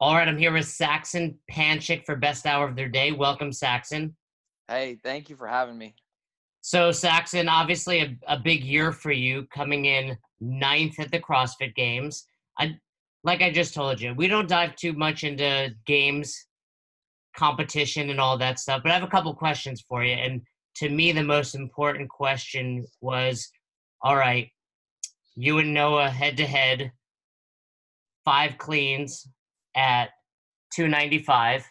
All right, I'm here with Saxon Panchik for best hour of their day. Welcome, Saxon. Hey, thank you for having me. So, Saxon, obviously a, a big year for you, coming in ninth at the CrossFit Games. I, like I just told you, we don't dive too much into games, competition, and all that stuff. But I have a couple questions for you. And to me, the most important question was, all right, you and Noah head to head, five cleans, at 295.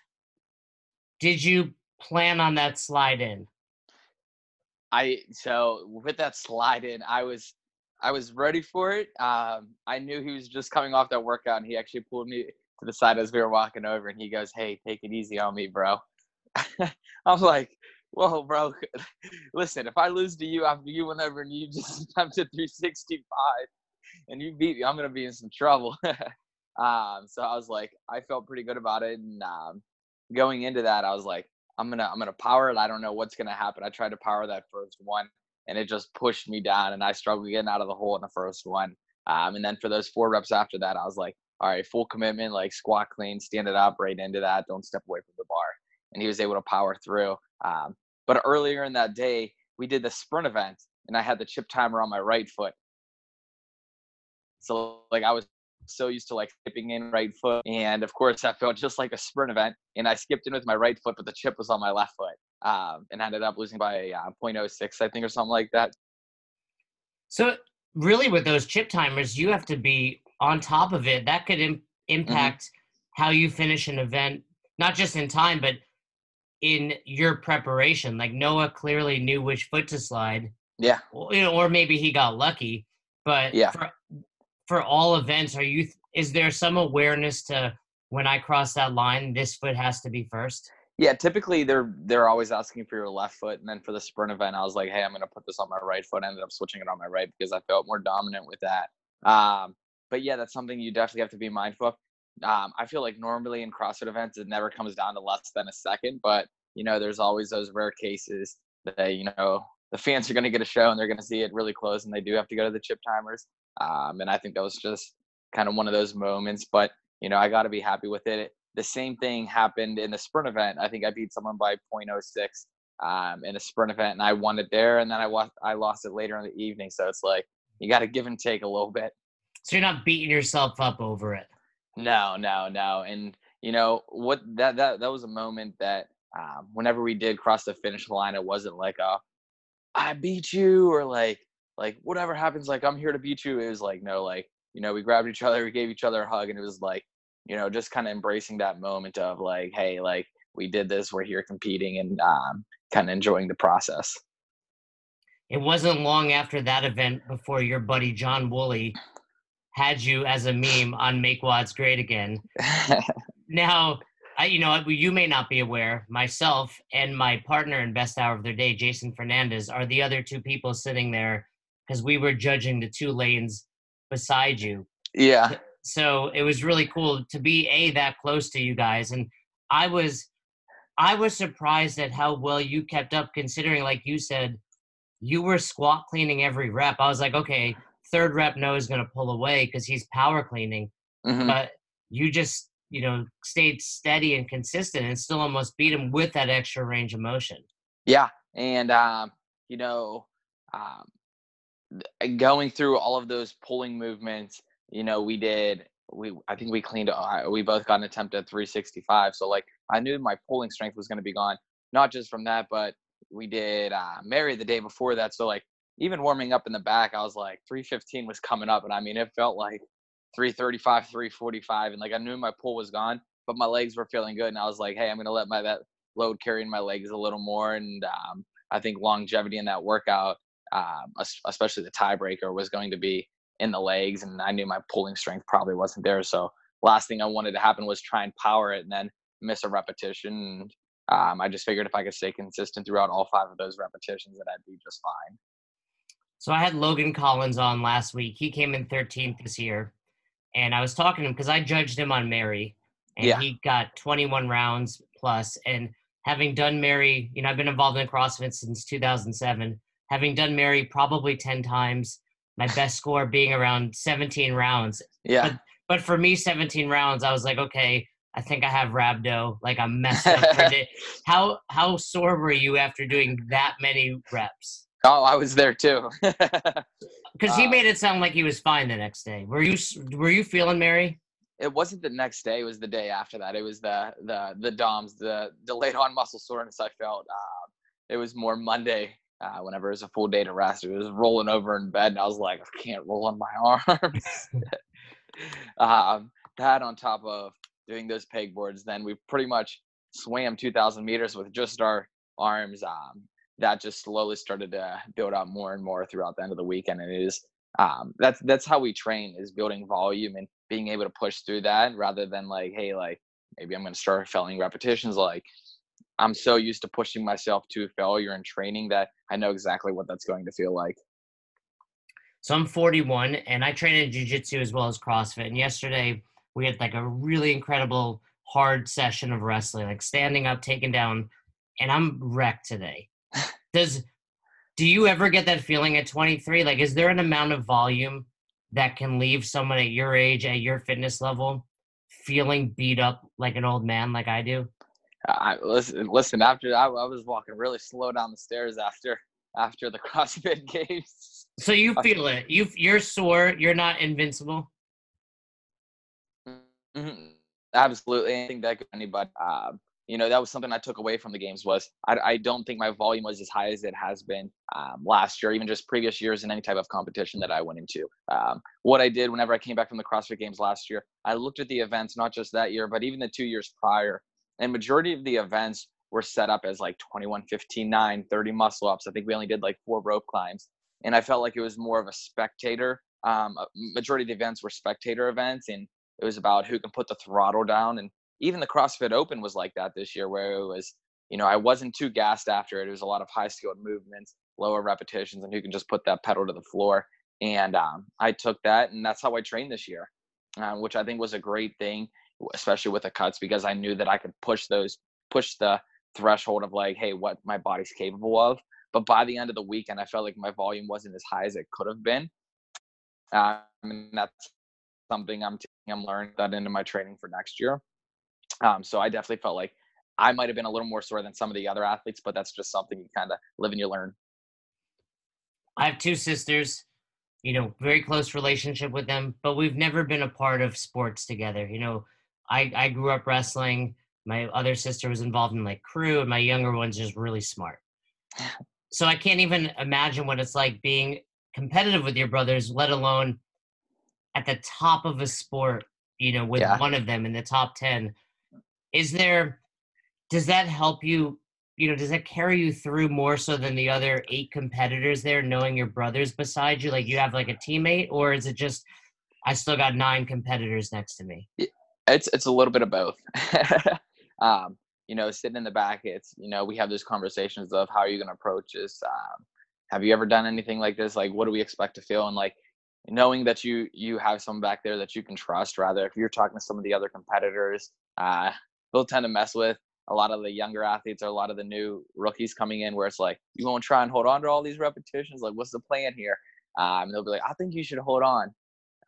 Did you plan on that slide in? I so with that slide in, I was I was ready for it. Um, I knew he was just coming off that workout, and he actually pulled me to the side as we were walking over, and he goes, "Hey, take it easy on me, bro." I'm like, "Whoa, bro! Listen, if I lose to you after you went over and you just jumped to 365, and you beat me, I'm gonna be in some trouble." Um, so I was like, I felt pretty good about it. And um, going into that, I was like, I'm gonna I'm gonna power it. I don't know what's gonna happen. I tried to power that first one, and it just pushed me down, and I struggled getting out of the hole in the first one. Um, and then for those four reps after that, I was like, all right, full commitment, like squat clean, stand it up right into that. Don't step away from the bar. And he was able to power through. Um, but earlier in that day, we did the sprint event, and I had the chip timer on my right foot. So like I was so used to like skipping in right foot. And of course, that felt just like a sprint event. And I skipped in with my right foot, but the chip was on my left foot um, and ended up losing by uh, 0.06, I think, or something like that. So, really, with those chip timers, you have to be on top of it. That could Im- mm-hmm. impact mm-hmm. how you finish an event, not just in time, but in your preparation. Like Noah clearly knew which foot to slide. Yeah. Or, you know, or maybe he got lucky. But yeah. for for all events are you is there some awareness to when i cross that line this foot has to be first? Yeah typically they're they're always asking for your left foot and then for the sprint event i was like hey i'm going to put this on my right foot. I ended up switching it on my right because i felt more dominant with that. Um, but yeah that's something you definitely have to be mindful of. Um, i feel like normally in crossfit events it never comes down to less than a second but you know there's always those rare cases that you know the fans are going to get a show and they're going to see it really close and they do have to go to the chip timers um, and I think that was just kind of one of those moments. But, you know, I got to be happy with it. The same thing happened in the sprint event. I think I beat someone by 0.06 um, in a sprint event and I won it there. And then I, lost, I lost it later in the evening. So it's like, you got to give and take a little bit. So you're not beating yourself up over it. No, no, no. And, you know, what that, that, that was a moment that um, whenever we did cross the finish line, it wasn't like a, I beat you or like, like whatever happens, like I'm here to beat you. It was like no, like you know, we grabbed each other, we gave each other a hug, and it was like you know, just kind of embracing that moment of like, hey, like we did this, we're here competing, and um, kind of enjoying the process. It wasn't long after that event before your buddy John Woolley had you as a meme on Make WODs Great Again. now, I, you know, you may not be aware, myself and my partner in Best Hour of Their Day, Jason Fernandez, are the other two people sitting there because we were judging the two lanes beside you. Yeah. So it was really cool to be a that close to you guys, and I was, I was surprised at how well you kept up, considering, like you said, you were squat cleaning every rep. I was like, okay, third rep Noah's going to pull away because he's power cleaning, mm-hmm. but you just you know stayed steady and consistent and still almost beat him with that extra range of motion. Yeah, and um, you know, um, going through all of those pulling movements, you know, we did we I think we cleaned uh, we both got an attempt at 365. So like I knew my pulling strength was going to be gone. Not just from that, but we did uh, Mary the day before that. So like even warming up in the back, I was like 315 was coming up, and I mean it felt like 335, 345, and like I knew my pull was gone, but my legs were feeling good, and I was like, hey, I'm gonna let my that load carry in my legs a little more, and um, I think longevity in that workout um, especially the tiebreaker, was going to be in the legs, and I knew my pulling strength probably wasn't there. So last thing I wanted to happen was try and power it and then miss a repetition. And um, I just figured if I could stay consistent throughout all five of those repetitions, that I'd be just fine. So I had Logan Collins on last week. He came in 13th this year, and I was talking to him because I judged him on Mary, and yeah. he got 21 rounds plus. And having done Mary, you know, I've been involved in CrossFit since 2007 having done Mary probably 10 times, my best score being around 17 rounds. Yeah. But, but for me, 17 rounds, I was like, okay, I think I have rhabdo. Like I'm messed up for. How how sore were you after doing that many reps? Oh, I was there too. Because he Uh, made it sound like he was fine the next day. Were you were you feeling Mary? it wasn't the next day; it was the day after that. It was the the the DOMS, the delayed on muscle soreness I felt. Uh, it was more Monday. Uh, whenever it was a full day to rest, it was rolling over in bed, and I was like, I can't roll on my arms. um, that on top of doing those peg boards, then we pretty much swam 2,000 meters with just our arms. Um, that just slowly started to build up more and more throughout the end of the weekend, and it is um, that's that's how we train is building volume and being able to push through that rather than like, hey, like maybe I'm going to start failing repetitions. Like I'm so used to pushing myself to failure in training that I know exactly what that's going to feel like. So I'm 41 and I train in jiu-jitsu as well as CrossFit. And yesterday we had like a really incredible hard session of wrestling, like standing up, taking down, and I'm wrecked today. Does do you ever get that feeling at 23? Like, is there an amount of volume that can leave someone at your age, at your fitness level, feeling beat up like an old man, like I do? I listen. Listen. After I, I was walking really slow down the stairs after after the CrossFit games. So you feel it. You you're sore. You're not invincible. Mhm. Absolutely, anything that could anybody. Um, you know, that was something I took away from the games was I, I don't think my volume was as high as it has been um, last year, even just previous years in any type of competition that I went into. Um, what I did whenever I came back from the CrossFit Games last year, I looked at the events, not just that year, but even the two years prior, and majority of the events were set up as like 21, 15, 9, 30 muscle ups. I think we only did like four rope climbs, and I felt like it was more of a spectator. Um, a majority of the events were spectator events, and it was about who can put the throttle down and even the CrossFit Open was like that this year, where it was, you know, I wasn't too gassed after it. It was a lot of high skilled movements, lower repetitions, and who can just put that pedal to the floor. And um, I took that, and that's how I trained this year, uh, which I think was a great thing, especially with the cuts, because I knew that I could push those, push the threshold of like, hey, what my body's capable of. But by the end of the weekend, I felt like my volume wasn't as high as it could have been. Um, and that's something I'm I'm learning that into my training for next year. Um, so I definitely felt like I might have been a little more sore than some of the other athletes, but that's just something you kind of live and you learn. I have two sisters, you know, very close relationship with them, but we've never been a part of sports together. You know, I, I grew up wrestling. My other sister was involved in like crew, and my younger one's just really smart. So I can't even imagine what it's like being competitive with your brothers, let alone at the top of a sport, you know, with Yeah. one of them in the top 10. Is there, does that help you you know, does that carry you through more so than the other eight competitors there, knowing your brothers beside you? Like you have like a teammate, or is it just I still got nine competitors next to me? It's it's a little bit of both. um, you know, sitting in the back, it's you know we have those conversations of how are you going to approach this. Um, have you ever done anything like this? Like, what do we expect to feel? And like knowing that you you have someone back there that you can trust. Rather, if you're talking to some of the other competitors, uh, they'll tend to mess with a lot of the younger athletes or a lot of the new rookies coming in where it's like you want to try and hold on to all these repetitions? Like what's the plan here? Um, they'll be like i think you should hold on.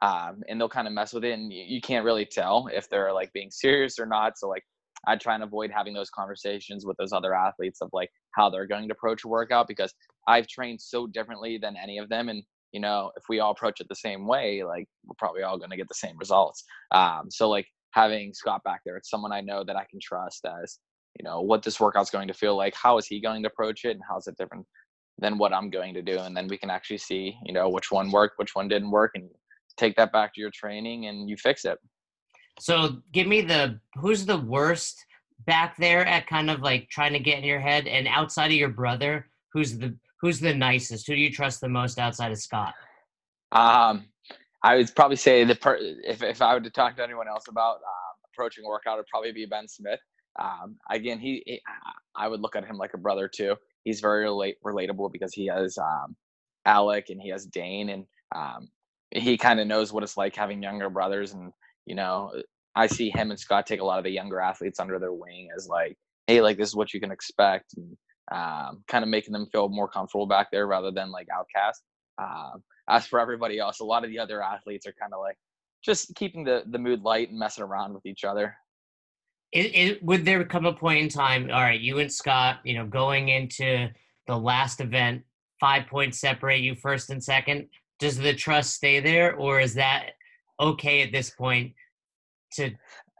Um, and they'll kind of mess with it and you, you can't really tell if they're like being serious or not so like i try and avoid having those conversations with those other athletes of like how they're going to approach a workout because i've trained so differently than any of them and you know if we all approach it the same way like we're probably all going to get the same results. Um, so like having scott back there it's someone i know that i can trust as you know what this workout's going to feel like how is he going to approach it and how's it different than what i'm going to do and then we can actually see you know which one worked which one didn't work and take that back to your training and you fix it So give me the who's the worst back there at kind of like trying to get in your head, and outside of your brother, who's the who's the nicest? Who do you trust the most outside of Scott? um i would probably say the per- if, if i were to talk to anyone else about um, approaching a workout it'd probably be ben smith um, again he, he i would look at him like a brother too. He's very relate, relatable because he has um, alec and he has dane and um, he kind of knows what it's like having younger brothers and you know i see him and scott take a lot of the younger athletes under their wing as like hey like this is what you can expect and um, kind of making them feel more comfortable back there rather than like outcast. Um, as for everybody else a lot of the other athletes are kind of like just keeping the the mood light and messing around with each other it, it, would there come a point in time? All right, you and Scott, you know, going into the last event, five points separate you first and second. Does the trust stay there, or is that okay at this point to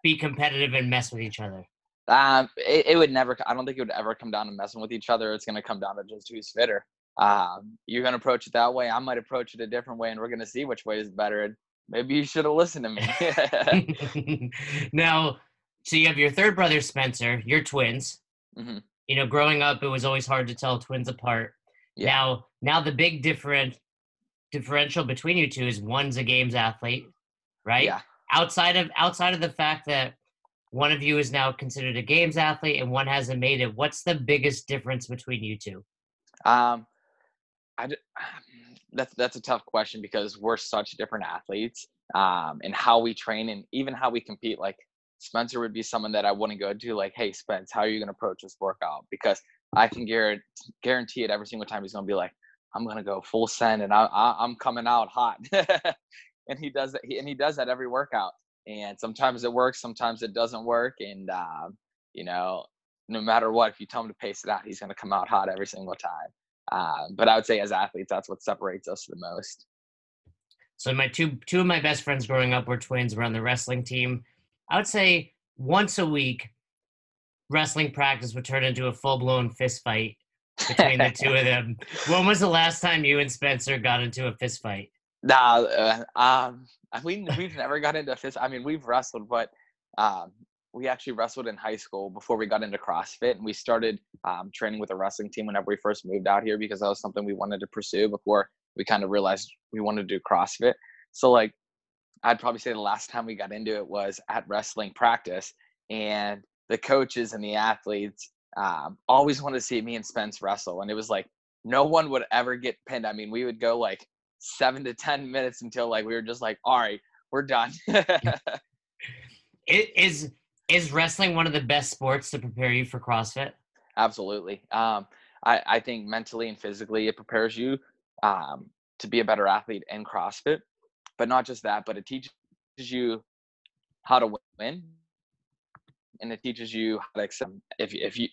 be competitive and mess with each other? Um, it, it, would never. I don't think it would ever come down to messing with each other. It's going to come down to just who's fitter. Um, you're going to approach it that way. I might approach it a different way, and we're going to see which way is better. Maybe you should have listened to me. now, so you have your third brother Spencer. You're twins. Mm-hmm. You know, growing up, it was always hard to tell twins apart. Yeah. Now, now the big different differential between you two is one's a games athlete, right? Yeah. Outside of outside of the fact that one of you is now considered a games athlete and one hasn't made it, what's the biggest difference between you two? Um, I that's that's a tough question because we're such different athletes, um, and how we train and even how we compete. Like Spencer would be someone that I wouldn't go to like, hey Spence, how are you going to approach this workout? Because I can guarantee it every single time he's going to be like, I'm going to go full send and I, I am coming out hot, and he does that. And he does that every workout. And sometimes it works, sometimes it doesn't work, and uh, you know, no matter what, if you tell him to pace it out, he's going to come out hot every single time. Uh, but I would say as athletes, that's what separates us the most. So my two two of my best friends growing up were twins. We're on the wrestling team. I would say once a week, wrestling practice would turn into a full blown fist fight between the two of them. When was the last time you and Spencer got into a fist fight? Nah, uh, um, we we've never got into a fist. I mean, we've wrestled, but um, we actually wrestled in high school before we got into CrossFit, and we started um, training with a wrestling team whenever we first moved out here because that was something we wanted to pursue before we kind of realized we wanted to do CrossFit. So like, I'd probably say the last time we got into it was at wrestling practice, and the coaches and the athletes um, always wanted to see me and Spence wrestle, and it was like no one would ever get pinned. I mean, we would go like seven to ten minutes until like we were just like, all right, we're done. it is is wrestling one of the best sports to prepare you for CrossFit? Absolutely. Um, I, I think mentally and physically it prepares you um, to be a better athlete in CrossFit. But not just that, but it teaches you how to win. And it teaches you how to accept. If, if you,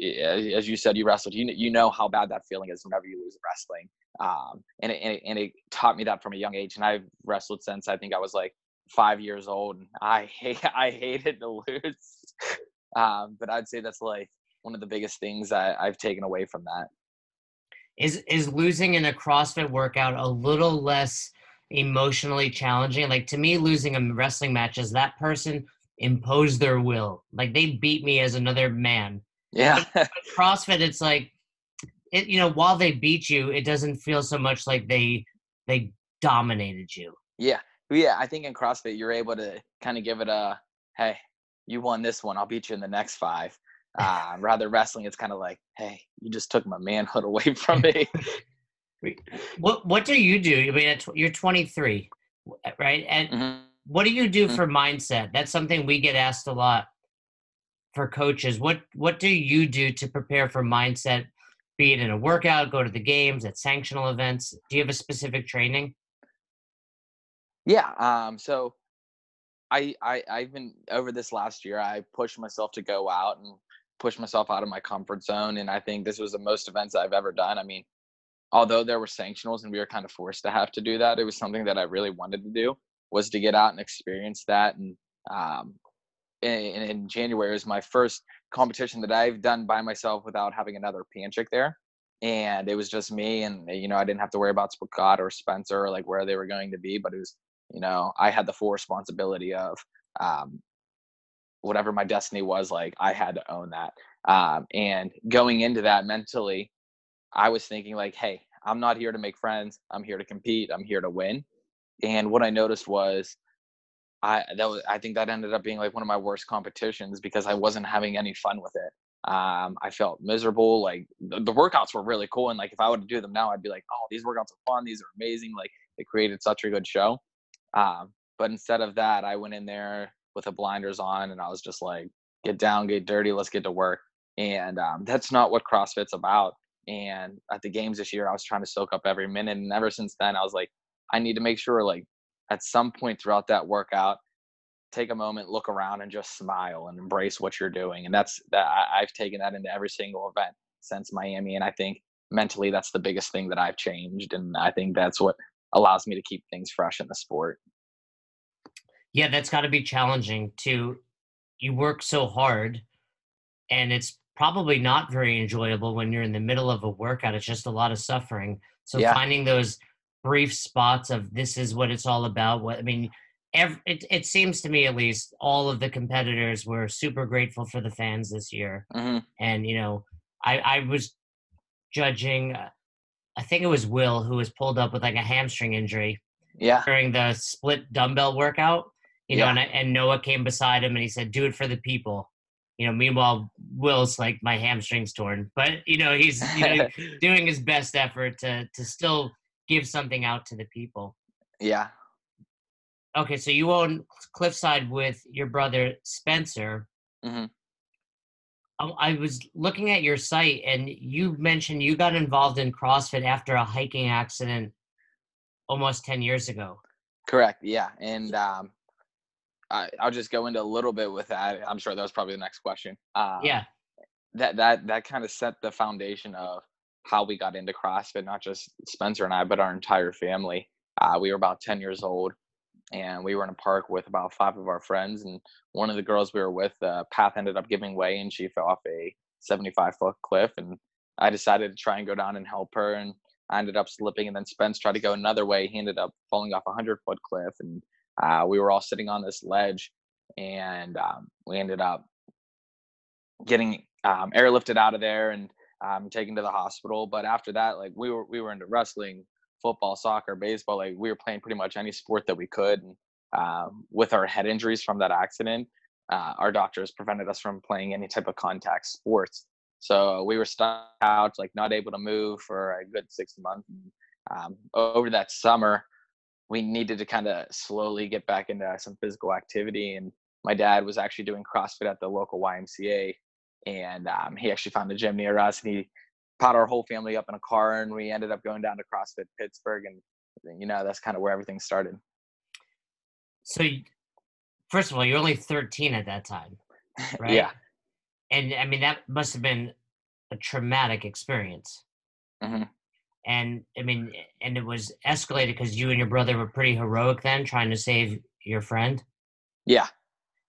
as you said, you wrestled, you, you know how bad that feeling is whenever you lose wrestling. Um, and, it, and, it, and it taught me that from a young age. And I've wrestled since I think I was like five years old. And I hate, I hated to lose. Um, but I'd say that's like one of the biggest things I, I've taken away from that. Is is losing in a CrossFit workout a little less emotionally challenging? Like to me, losing a wrestling match is that person imposed their will. Like they beat me as another man. Yeah. CrossFit, it's like it. You know, while they beat you, it doesn't feel so much like they they dominated you. Yeah, yeah. I think in CrossFit, you're able to kind of give it a hey, you won this one, I'll beat you in the next five. Uh, rather wrestling, it's kind of like, hey, you just took my manhood away from me. what What do you do? I mean, you're 23, right? And mm-hmm. what do you do mm-hmm. for mindset? That's something we get asked a lot for coaches. What What do you do to prepare for mindset? Be it in a workout, go to the games, at sanctional events. Do you have a specific training? Yeah. Um. So I, I I've been over this last year. I pushed myself to go out and push myself out of my comfort zone, and I think this was the most events I've ever done. I mean, although there were sanctionals and we were kind of forced to have to do that, it was something that I really wanted to do was to get out and experience that. And um, in, in January was my first competition that I've done by myself without having another Panchik there. And it was just me, and you know I didn't have to worry about Scott or Spencer or like where they were going to be, but it was you know i had the full responsibility of um, whatever my destiny was like i had to own that um, and going into that mentally i was thinking like hey i'm not here to make friends i'm here to compete i'm here to win and what i noticed was i that was i think that ended up being like one of my worst competitions because i wasn't having any fun with it um, I felt miserable. Like the, the, workouts were really cool, and like if I would do them now, I'd be like, "Oh, these workouts are fun. These are amazing. Like they created such a good show." Um, but instead of that, I went in there with the blinders on and I was just like, get down, get dirty, let's get to work. And um, that's not what CrossFit's about. And at the games this year, I was trying to soak up every minute. And ever since then, I was like, I need to make sure, like, at some point throughout that workout, take a moment, look around, and just smile and embrace what you're doing. And that's that. I've taken that into every single event since Miami, and I think mentally that's the biggest thing that I've changed, and I think that's what allows me to keep things fresh in the sport. Yeah, that's got to be challenging to you work so hard and it's probably not very enjoyable when you're in the middle of a workout. It's just a lot of suffering. So yeah. finding those brief spots of this is what it's all about. What I mean, every, it it seems to me at least all of the competitors were super grateful for the fans this year. Mm-hmm. And you know, I I was judging. Uh, I think it was Will who was pulled up with like a hamstring injury. Yeah. During the split dumbbell workout, you know, and, and Noah came beside him and he said, "Do it for the people." You know, meanwhile, Will's like my hamstrings torn, but you know he's you know, doing his best effort to to still give something out to the people. Yeah. Okay, so you own Cliffside with your brother Spencer. Mm-hmm. I, I was looking at your site, and you mentioned you got involved in CrossFit after a hiking accident almost ten years ago. Correct. Yeah, and um, I, will just go into a little bit with that. I'm sure that was probably the next question. Um, yeah. That that that kind of set the foundation of how we got into CrossFit, not just Spencer and I, but our entire family. Uh, we were about 10 years old, and we were in a park with about five of our friends. And one of the girls we were with, uh, path ended up giving way, and she fell off a 75 foot cliff. And I decided to try and go down and help her, and I ended up slipping. And then Spence tried to go another way. He ended up falling off a 100 foot cliff, and uh, we were all sitting on this ledge and um, we ended up getting um, airlifted out of there and um, taken to the hospital. But after that, like we were we were into wrestling, football, soccer, baseball. Like we were playing pretty much any sport that we could. And um, with our head injuries from that accident, uh, our doctors prevented us from playing any type of contact sports. So we were stuck out, like not able to move for a good six months. Um, over that summer, we needed to kind of slowly get back into some physical activity. And my dad was actually doing CrossFit at the local YMCA, and um, he actually found a gym near us, and he brought our whole family up in a car, and we ended up going down to CrossFit Pittsburgh, and you know that's kind of where everything started. So, first of all, you're only 13 at that time, right? yeah. And I mean that must have been a traumatic experience. Mm-hmm and I mean, and it was escalated because you and your brother were pretty heroic then, trying to save your friend. Yeah.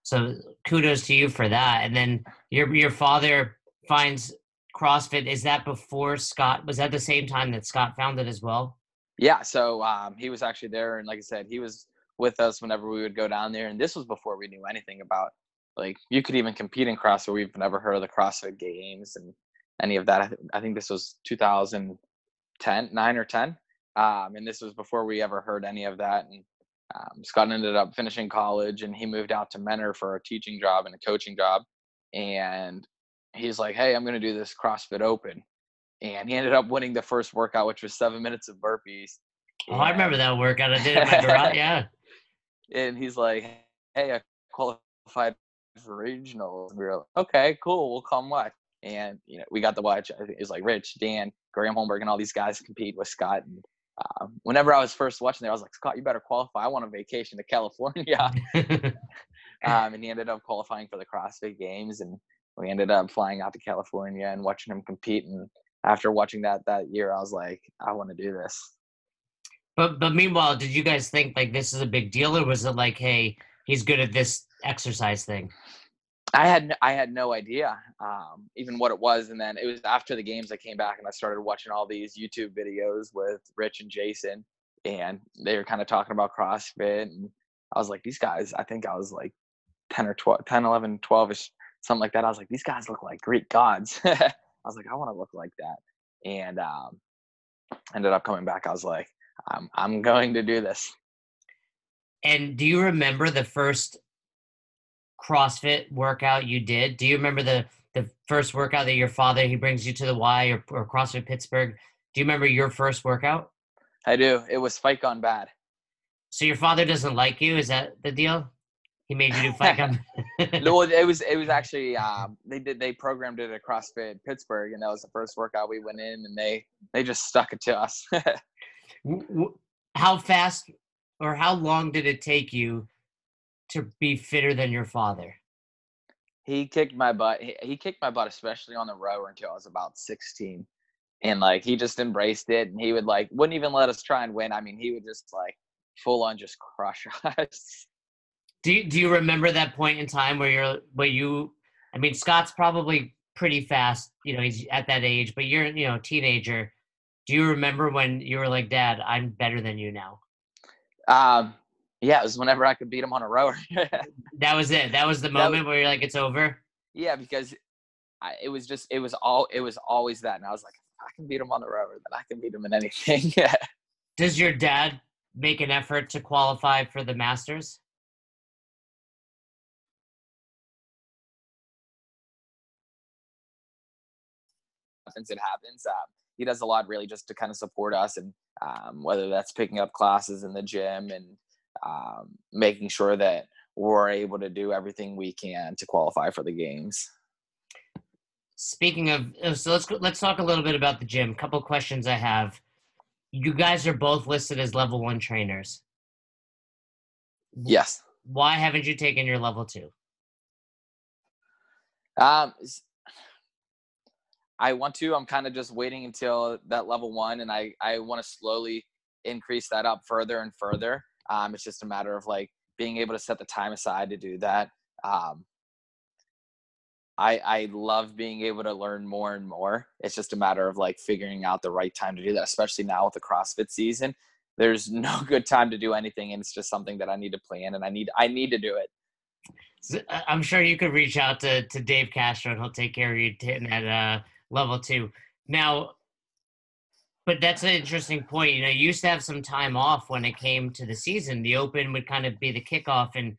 So kudos to you for that. And then your your father finds CrossFit. Is that before Scott? Was that the same time that Scott found it as well? Yeah. So um, he was actually there, and like I said, he was with us whenever we would go down there. And this was before we knew anything about like you could even compete in CrossFit. We've never heard of the CrossFit Games and any of that. I, th- I think this was 2000- 10, 9 or 10. Um, and this was before we ever heard any of that. And um, Scott ended up finishing college and he moved out to Mentor for a teaching job and a coaching job. And he's like, hey, I'm going to do this CrossFit Open. And he ended up winning the first workout, which was seven minutes of burpees. Oh, and, I remember that workout. I did it in my garage. Yeah. And he's like, hey, I qualified for regionals. And we were like, okay, cool. We'll come watch. And, you know, we got to watch, I think it was like Rich, Dan, Graham Holmberg and all these guys compete with Scott. And uh, whenever I was first watching there, I was like, Scott, you better qualify. I want a vacation to California. um, and he ended up qualifying for the CrossFit Games, and we ended up flying out to California and watching him compete. And after watching that that year, I was like, I want to do this. But but meanwhile, did you guys think like this is a big deal, or was it like, hey, he's good at this exercise thing? I had I had no idea um, even what it was, and then it was after the games I came back and I started watching all these YouTube videos with Rich and Jason, and they were kind of talking about CrossFit, and I was like, these guys. I think I was like 10 or 12, 10, 11, 12 ish, something like that. I was like, these guys look like Greek gods. I was like, I want to look like that, and um, ended up coming back. I was like, I'm I'm going to do this. And do you remember the first CrossFit workout you did? Do you remember the the first workout that your father he brings you to the Y or, or CrossFit Pittsburgh? Do you remember your first workout? I do. It was Fight Gone Bad. So your father doesn't like you? Is that the deal? He made you do Fight Gone. no, it was it was actually um, they did they programmed it at CrossFit Pittsburgh, and that was the first workout we went in, and they they just stuck it to us. how fast or how long did it take you to be fitter than your father? He kicked my butt. He, he kicked my butt, especially on the rower until I was about 16. And like he just embraced it and he would like wouldn't even let us try and win. I mean, he would just like full on just crush us. Do you, do you remember that point in time where you're where you I mean Scott's probably pretty fast, you know, he's at that age, but you're, you know, a teenager. Do you remember when you were like, Dad, I'm better than you now? Um yeah, it was whenever I could beat him on a rower. that was it. That was the moment was, where you're like, it's over. Yeah, because I, it was just it was all it was always that, and I was like, I can beat him on the rower, then I can beat him in anything. yeah. Does your dad make an effort to qualify for the Masters? Happens, it happens. Um, he does a lot really just to kind of support us, and um, whether that's picking up classes in the gym and um, making sure that we're able to do everything we can to qualify for the games. Speaking of, uh, so let's let's talk a little bit about the gym. Couple questions I have. You guys are both listed as level one trainers. Yes. Why haven't you taken your level two? Um, I want to. I'm kind of just waiting until that level one, and I I want to slowly increase that up further and further. Um, it's just a matter of like being able to set the time aside to do that. Um, I I love being able to learn more and more. It's just a matter of like figuring out the right time to do that, especially now with the CrossFit season. There's no good time to do anything, and it's just something that I need to plan, and I need I need to do it. Uh, I'm sure you could reach out to to Dave Castro, and he'll take care of you that uh, level two. Now, but that's an interesting point. You know, you used to have some time off when it came to the season. The Open would kind of be the kickoff, and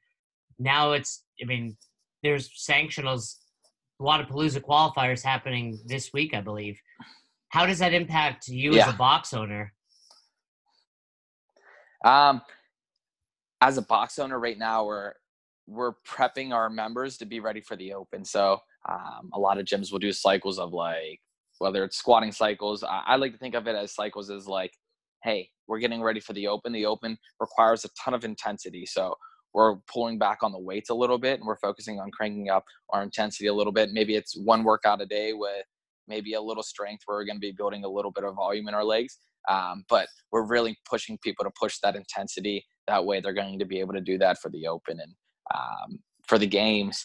now it's. I mean, there's sanctionals, Wodapalooza qualifiers happening this week, I believe. How does that impact you yeah. as a box owner? Um, as a box owner right now, we're we're prepping our members to be ready for the Open. So um, a lot of gyms will do cycles of like whether it's squatting cycles. I, I like to think of it as cycles as like, hey, we're getting ready for the open. The open requires a ton of intensity. So we're pulling back on the weights a little bit and we're focusing on cranking up our intensity a little bit. Maybe it's one workout a day with maybe a little strength where we're going to be building a little bit of volume in our legs. Um, but we're really pushing people to push that intensity. That way they're going to be able to do that for the open and um, for the games.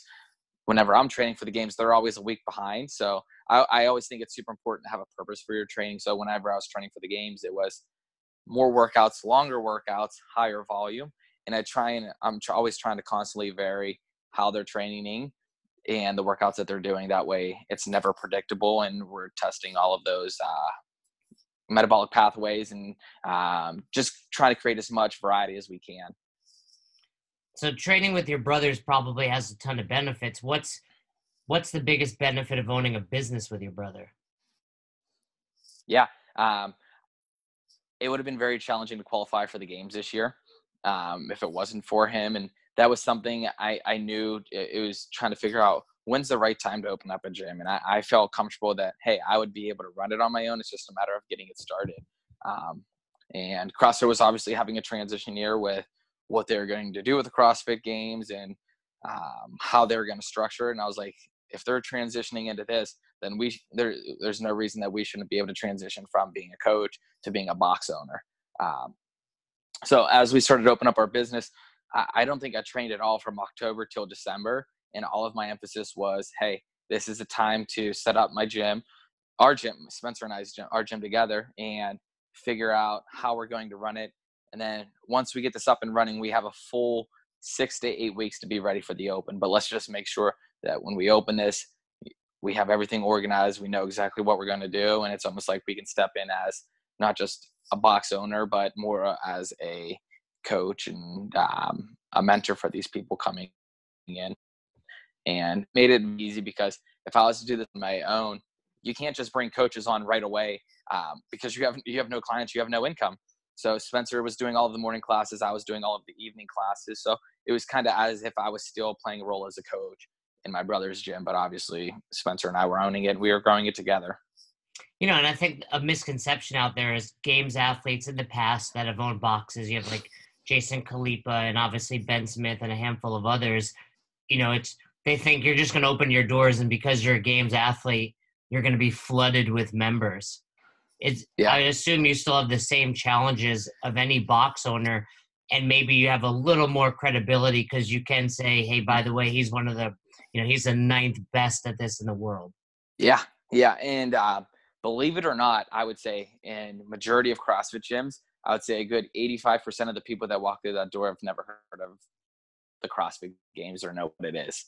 Whenever I'm training for the games, they're always a week behind. So I, I always think it's super important to have a purpose for your training. So whenever I was training for the games, it was more workouts, longer workouts, higher volume. And I try and I'm always trying to constantly vary how they're training and the workouts that they're doing. That way, it's never predictable, and we're testing all of those uh, metabolic pathways and um, just trying to create as much variety as we can. So, training with your brothers probably has a ton of benefits. What's what's the biggest benefit of owning a business with your brother? Yeah, um, it would have been very challenging to qualify for the games this year um, if it wasn't for him. And that was something I, I knew it was trying to figure out when's the right time to open up a gym. And I, I felt comfortable that, hey, I would be able to run it on my own. It's just a matter of getting it started. Um, and CrossFit was obviously having a transition year with what they're going to do with the CrossFit games and um, how they were going to structure it. And I was like, if they're transitioning into this, then we there there's no reason that we shouldn't be able to transition from being a coach to being a box owner. Um, so as we started to open up our business, I, I don't think I trained at all from October till December, and all of my emphasis was, hey, this is a time to set up my gym, our gym, Spencer and I's gym, our gym together, and figure out how we're going to run it. And then once we get this up and running, we have a full six to eight weeks to be ready for the open. But let's just make sure that when we open this, we have everything organized. We know exactly what we're going to do, and it's almost like we can step in as not just a box owner, but more as a coach and um, a mentor for these people coming in. And made it easy because if I was to do this on my own, you can't just bring coaches on right away um, because you have you have no clients, you have no income. So Spencer was doing all of the morning classes, I was doing all of the evening classes. So it was kind of as if I was still playing a role as a coach in my brother's gym, but obviously Spencer and I were owning it. We were growing it together. You know, and I think a misconception out there is games athletes in the past that have owned boxes. You have like Jason Khalipa and obviously Ben Smith and a handful of others, you know, it's they think you're just going to open your doors and because you're a games athlete, you're going to be flooded with members. It's, yeah. I assume you still have the same challenges of any box owner, and maybe you have a little more credibility because you can say, "Hey, by the way, he's one of the, you know, he's the ninth best at this in the world." Yeah, yeah, and uh, believe it or not, I would say in majority of CrossFit gyms, I would say a good 85% of the people that walk through that door have never heard of the CrossFit Games or know what it is.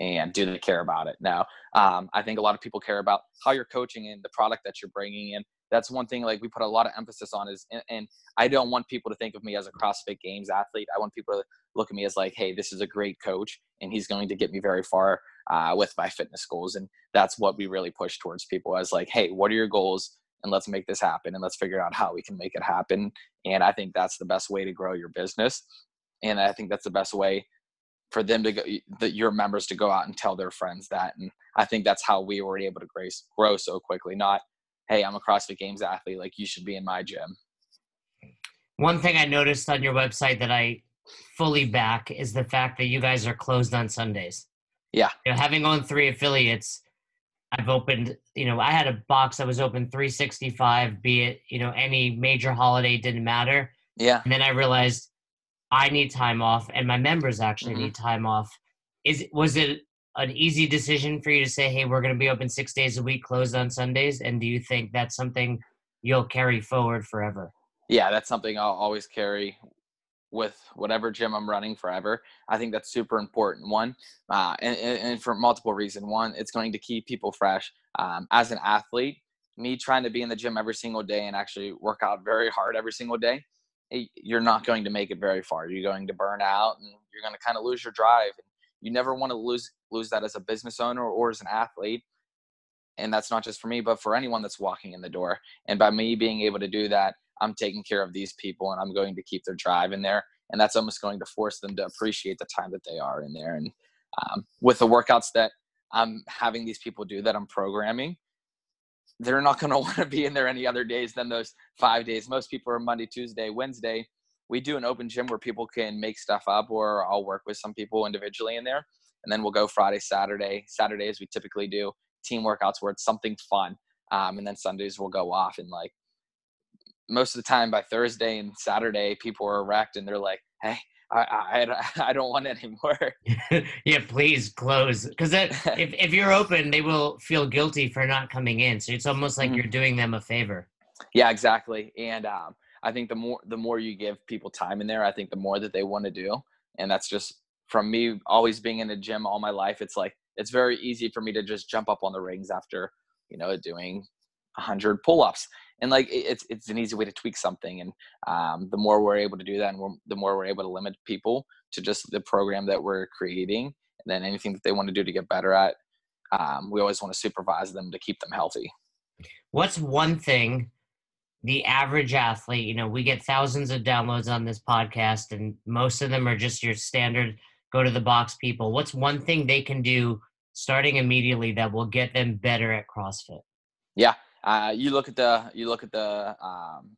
And do they care about it? Now, um, I think a lot of people care about how you're coaching and the product that you're bringing in. That's one thing like we put a lot of emphasis on is, and, and I don't want people to think of me as a CrossFit Games athlete. I want people to look at me as like, hey, this is a great coach, and he's going to get me very far uh, with my fitness goals. And that's what we really push towards people as like, hey, what are your goals? And let's make this happen and let's figure out how we can make it happen. And I think that's the best way to grow your business. And I think that's the best way for them to go, that your members to go out and tell their friends that. And I think that's how we were able to grow so quickly. Not, hey, I'm a CrossFit Games athlete. Like you should be in my gym. One thing I noticed on your website that I fully back is the fact that you guys are closed on Sundays. Yeah. You know, having owned three affiliates, I've opened, you know, I had a box that was open 365, be it, you know, any major holiday didn't matter. Yeah. And then I realized I need time off and my members actually mm-hmm. need time off. Is was it an easy decision for you to say, "Hey, we're going to be open 6 days a week, closed on Sundays?" And do you think that's something you'll carry forward forever? Yeah, that's something I'll always carry with whatever gym I'm running forever. I think that's super important. One, uh, and, and, for multiple reasons. One, it's going to keep people fresh. Um, as an athlete, me trying to be in the gym every single day and actually work out very hard every single day, you're not going to make it very far. You're going to burn out and you're going to kind of lose your drive. You never want to lose lose that as a business owner or as an athlete. And that's not just for me, but for anyone that's walking in the door. And by me being able to do that, I'm taking care of these people and I'm going to keep their drive in there. And that's almost going to force them to appreciate the time that they are in there. And um, with the workouts that I'm having these people do that I'm programming, they're not going to want to be in there any other days than those five days. Most people are Monday, Tuesday, Wednesday. We do an open gym where people can make stuff up, or I'll work with some people individually in there. And then we'll go Friday, Saturday. Saturdays, we typically do team workouts where it's something fun. Um, and then Sundays, we'll go off and like most of the time by Thursday and Saturday, people are wrecked and they're like, "Hey, I I, I don't want anymore." yeah, please close because if if you're open, they will feel guilty for not coming in. So it's almost like mm-hmm. you're doing them a favor. Yeah, exactly. And um, I think the more the more you give people time in there, I think the more that they want to do. And that's just from me always being in a gym all my life. It's like it's very easy for me to just jump up on the rings after you know doing 100 pull-ups and like it's it's an easy way to tweak something and um, the more we're able to do that and the more we're able to limit people to just the program that we're creating and then anything that they want to do to get better at um, we always want to supervise them to keep them healthy what's one thing the average athlete you know we get thousands of downloads on this podcast and most of them are just your standard go to the box people what's one thing they can do starting immediately that will get them better at crossfit yeah uh, you look at the you look at the um,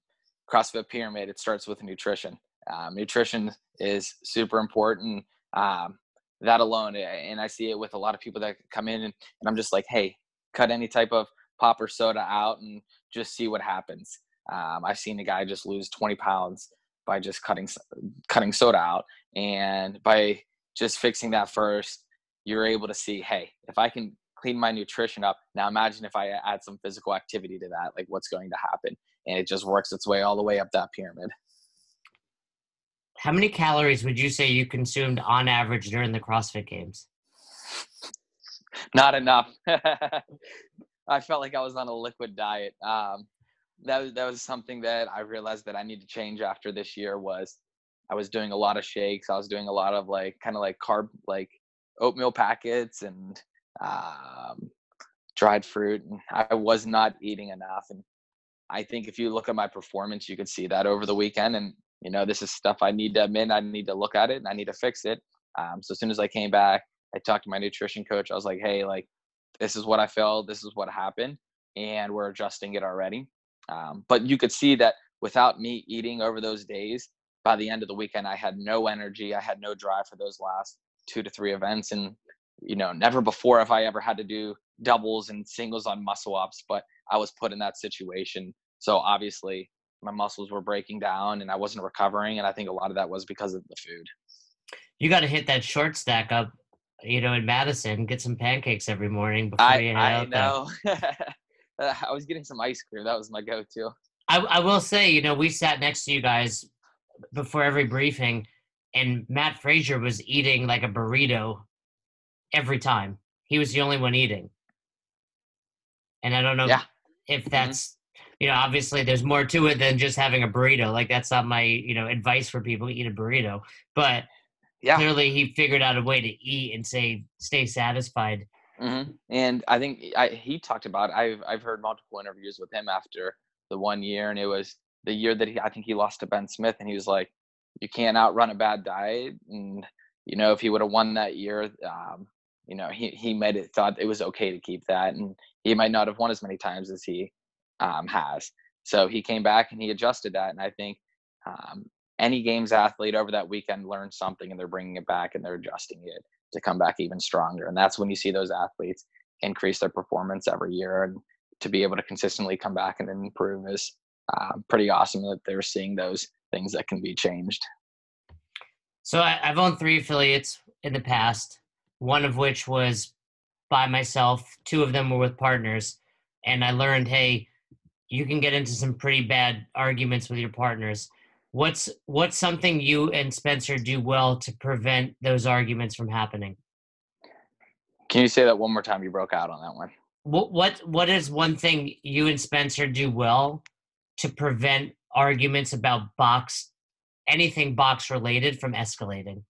CrossFit pyramid. It starts with nutrition. Um, nutrition is super important. Um, that alone, and I see it with a lot of people that come in, and, and I'm just like, hey, cut any type of pop or soda out and just see what happens. Um, I've seen a guy just lose 20 pounds by just cutting cutting soda out, and by just fixing that first, you're able to see, hey, if I can clean my nutrition up. Now imagine if I add some physical activity to that, like what's going to happen? And it just works its way all the way up that pyramid. How many calories would you say you consumed on average during the CrossFit Games? Not enough. I felt like I was on a liquid diet. Um, that was that was something that I realized that I need to change after this year. Was I was doing a lot of shakes. I was doing a lot of like kind of like carb like oatmeal packets and um, dried fruit. And I was not eating enough. And I think if you look at my performance, you could see that over the weekend. And, you know, this is stuff I need to admit. I need to look at it and I need to fix it. Um, so as soon as I came back, I talked to my nutrition coach. I was like, hey, like, this is what I felt. This is what happened. And we're adjusting it already. Um, but you could see that without me eating over those days, by the end of the weekend, I had no energy. I had no drive for those last two to three events. And, you know, never before have I ever had to do doubles and singles on muscle ups, but I was put in that situation. So obviously my muscles were breaking down and I wasn't recovering. And I think a lot of that was because of the food. You got to hit that short stack up, you know, in Madison, get some pancakes every morning before I, you head I out know. I was getting some ice cream. That was my go-to. I, I will say, you know, we sat next to you guys before every briefing, and Matt Fraser was eating like a burrito every time. He was the only one eating. And I don't know Yeah. if mm-hmm. that's, you know, obviously there's more to it than just having a burrito. Like that's not my, you know, advice for people to eat a burrito. But Yeah. clearly he figured out a way to eat and say stay satisfied. Hmm And I think I, he talked about. I've I've heard multiple interviews with him after the one year, and it was the year that he. I think he lost to Ben Smith, and he was like, "You can't outrun a bad diet." And you know, if he would have won that year, um, you know, he he made it thought it was okay to keep that, and he might not have won as many times as he um, has. So he came back and he adjusted that, and I think. Um, any games athlete over that weekend learned something and they're bringing it back and they're adjusting it to come back even stronger. And that's when you see those athletes increase their performance every year. And to be able to consistently come back and improve is uh, pretty awesome that they're seeing those things that can be changed. So I, I've owned three affiliates in the past, one of which was by myself. Two of them were with partners, and I learned, hey, you can get into some pretty bad arguments with your partners. What's what's something you and Spencer do well to prevent those arguments from happening? Can you say that one more time? You broke out on that one. What what what is one thing you and Spencer do well to prevent arguments about box anything box related from escalating?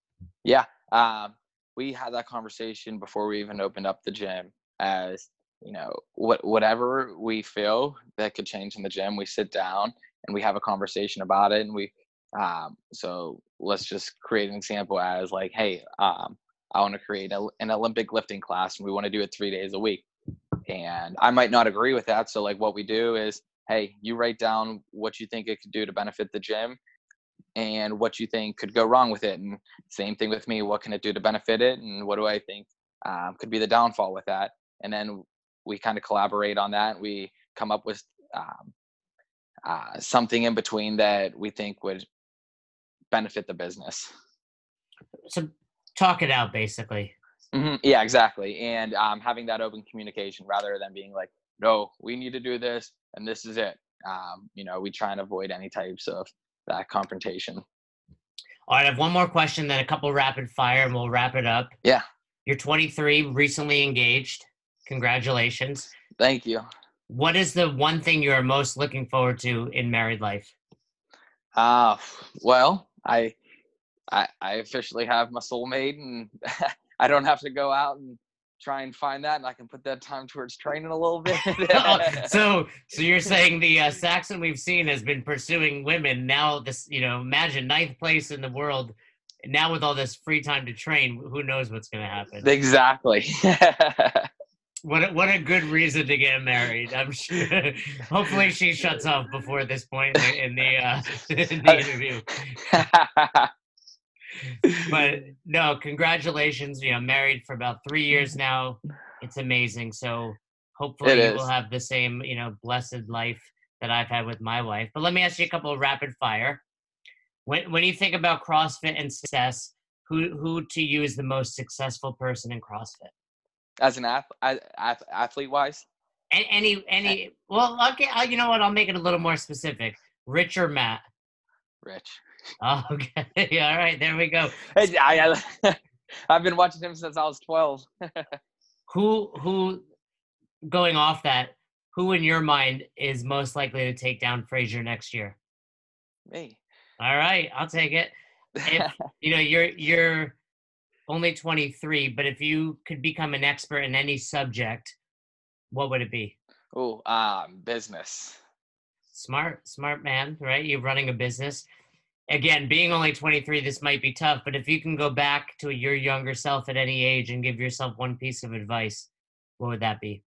Yeah. Um, we had that conversation before we even opened up the gym as you know what whatever we feel that could change in the gym we sit down and we have a conversation about it and we um, so let's just create an example as like hey um, i want to create a, an olympic lifting class and we want to do it three days a week. And i might not agree with that so like what we do is hey you write down what you think it could do to benefit the gym and what you think could go wrong with it and same thing with me what can it do to benefit it and what do i think um, could be the downfall with that? And then we kind of collaborate on that we come up with um, uh, something in between that we think would benefit the business So talk it out basically. hmm Yeah, exactly. And um, having that open communication rather than being like, no, we need to do this and this is it. Um, you know, we try and avoid any types of that confrontation. All right, I have one more question, then a couple rapid fire, and we'll wrap it up. Yeah. You're 23, recently engaged. Congratulations. Thank you. What is the one thing you're most looking forward to in married life? Uh, well, I, I, I officially have my soulmate and I don't have to go out and try and find that and I can put that time towards training a little bit. Oh, so, so you're saying the uh, Saxon we've seen has been pursuing women. Now, this, you know, imagine ninth place in the world. Now, with all this free time to train, who knows what's going to happen? exactly. What a, what a good reason to get married. I'm sure. Hopefully, she shuts off before this point in the in the, uh, in the interview. But no, congratulations. You know, married for about three years now. It's amazing. So hopefully, you will have the same you know blessed life that I've had with my wife. But let me ask you a couple of rapid fire. When when you think about CrossFit and success, who who to you is the most successful person in CrossFit? As an ath- ath- athlete wise, Any any well okay uh, you know what I'll make it a little more specific. Rich or Matt? Rich. Oh, okay, all right, there we go. Hey, I, I, I've been watching him since I was 12. Who who going off that? Who in your mind is most likely to take down Fraser next year? Me. All right, I'll take it. If you know you're you're only 23, but if you could become an expert in any subject, what would it be? oh, um, business. Smart, smart man, right? You're running a business. Again, being only 23, this might be tough, but if you can go back to your younger self at any age and give yourself one piece of advice, what would that be?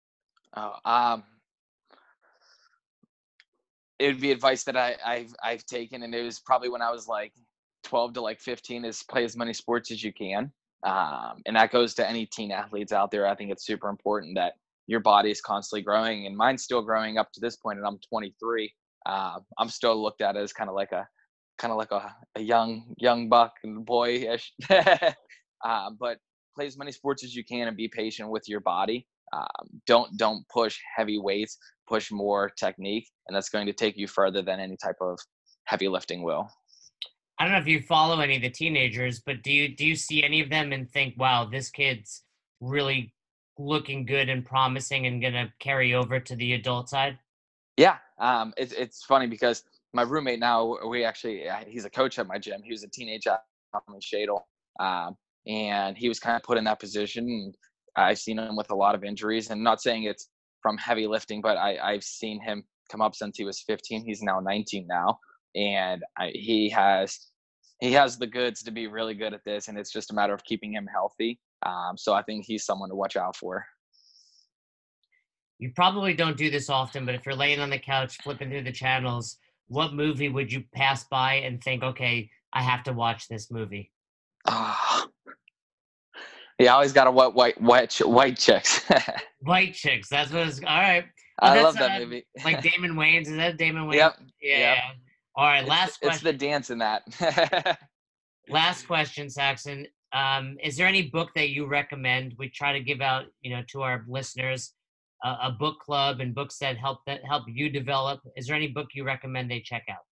Oh, um, it would be advice that I, I've I've taken, and it was probably when I was like 12 to like 15 is play as many sports as you can. Um, and that goes to any teen athletes out there. I think it's super important that your body is constantly growing, and mine's still growing up to this point, and I'm 23. Uh, I'm still looked at as kind of like a kind of like a, a young young buck and boyish. uh, but play as many sports as you can and be patient with your body. Um, don't don't push heavy weights. Push more technique, and that's going to take you further than any type of heavy lifting will. I don't know if you follow any of the teenagers, but do you do you see any of them and think, "Wow, this kid's really looking good and promising and to carry over to the adult side?" Yeah, um, it's it's funny because my roommate now, we actually he's a coach at my gym. He was a teenage athlete, Shadle, um, and he was kind of put in that position. I've seen him with a lot of injuries, and not saying it's from heavy lifting, but I, I've seen him come up since he was 15. He's now 19 now, and I, he has he has the goods to be really good at this, and it's just a matter of keeping him healthy. Um, so I think he's someone to watch out for. You probably don't do this often, but if you're laying on the couch flipping through the channels, what movie would you pass by and think, okay, I have to watch this movie? Ah, yeah, I always got a white, white, white, white chicks. white chicks. That's what it's. All right. I love that uh, movie. like Damon Wayans. Is that Damon Wayans? Yep. Yeah. Yep. All right. Last it's, question. It's the dance in that. last question, Saxon. Um, is there any book that you recommend? We try to give out, you know, to our listeners uh, a book club and books that help that help you develop. Is there any book you recommend they check out?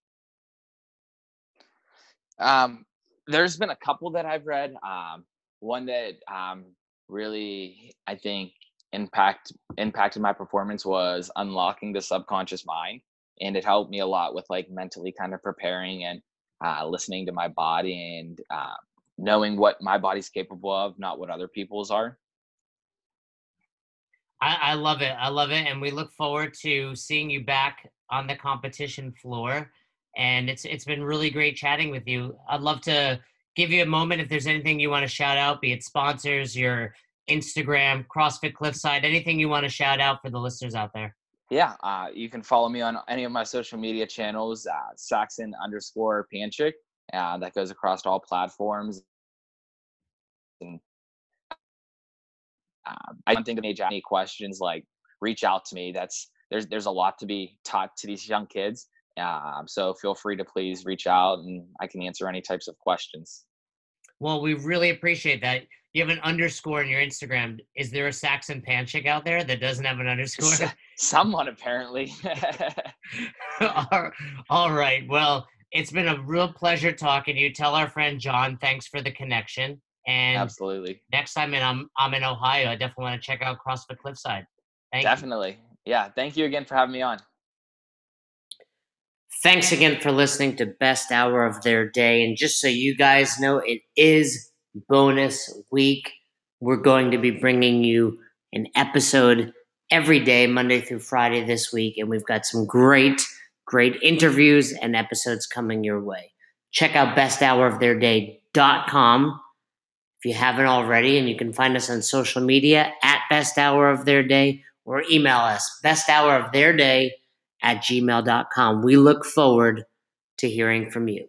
Um, there's been a couple that I've read. Um, one that um, really I think impact impacted my performance was unlocking the subconscious mind, and it helped me a lot with like mentally kind of preparing and uh, listening to my body and uh, knowing what my body's capable of, not what other people's are. I, I love it. I love it, and we look forward to seeing you back on the competition floor. And it's it's been really great chatting with you. I'd love to give you a moment if there's anything you want to shout out, be it sponsors, your Instagram, CrossFit Cliffside, anything you want to shout out for the listeners out there. Yeah, uh, you can follow me on any of my social media channels, uh, Saxon underscore Panchik. Uh, that goes across all platforms. And uh, I don't think of any questions like reach out to me. That's there's there's a lot to be taught to these young kids. Um, so feel free to please reach out and I can answer any types of questions. Well, we really appreciate that. You have an underscore in your Instagram. Is there a Saxon Panchik out there that doesn't have an underscore? Someone apparently. all right. Well, it's been a real pleasure talking to you. Tell our friend John thanks for the connection. And absolutely. Next time in I'm I'm in Ohio, I definitely want to check out CrossFit Cliffside. Thank definitely. You. Yeah. Thank you again for having me on. Thanks again for listening to Best Hour of Their Day. And just so you guys know, it is bonus week. We're going to be bringing you an episode every day, Monday through Friday this week. And we've got some great, great interviews and episodes coming your way. Check out besthouroftheirday.com if you haven't already. And you can find us on social media at Best Hour of Their Day or email us besthouroftheirday at gmail.com. We look forward to hearing from you.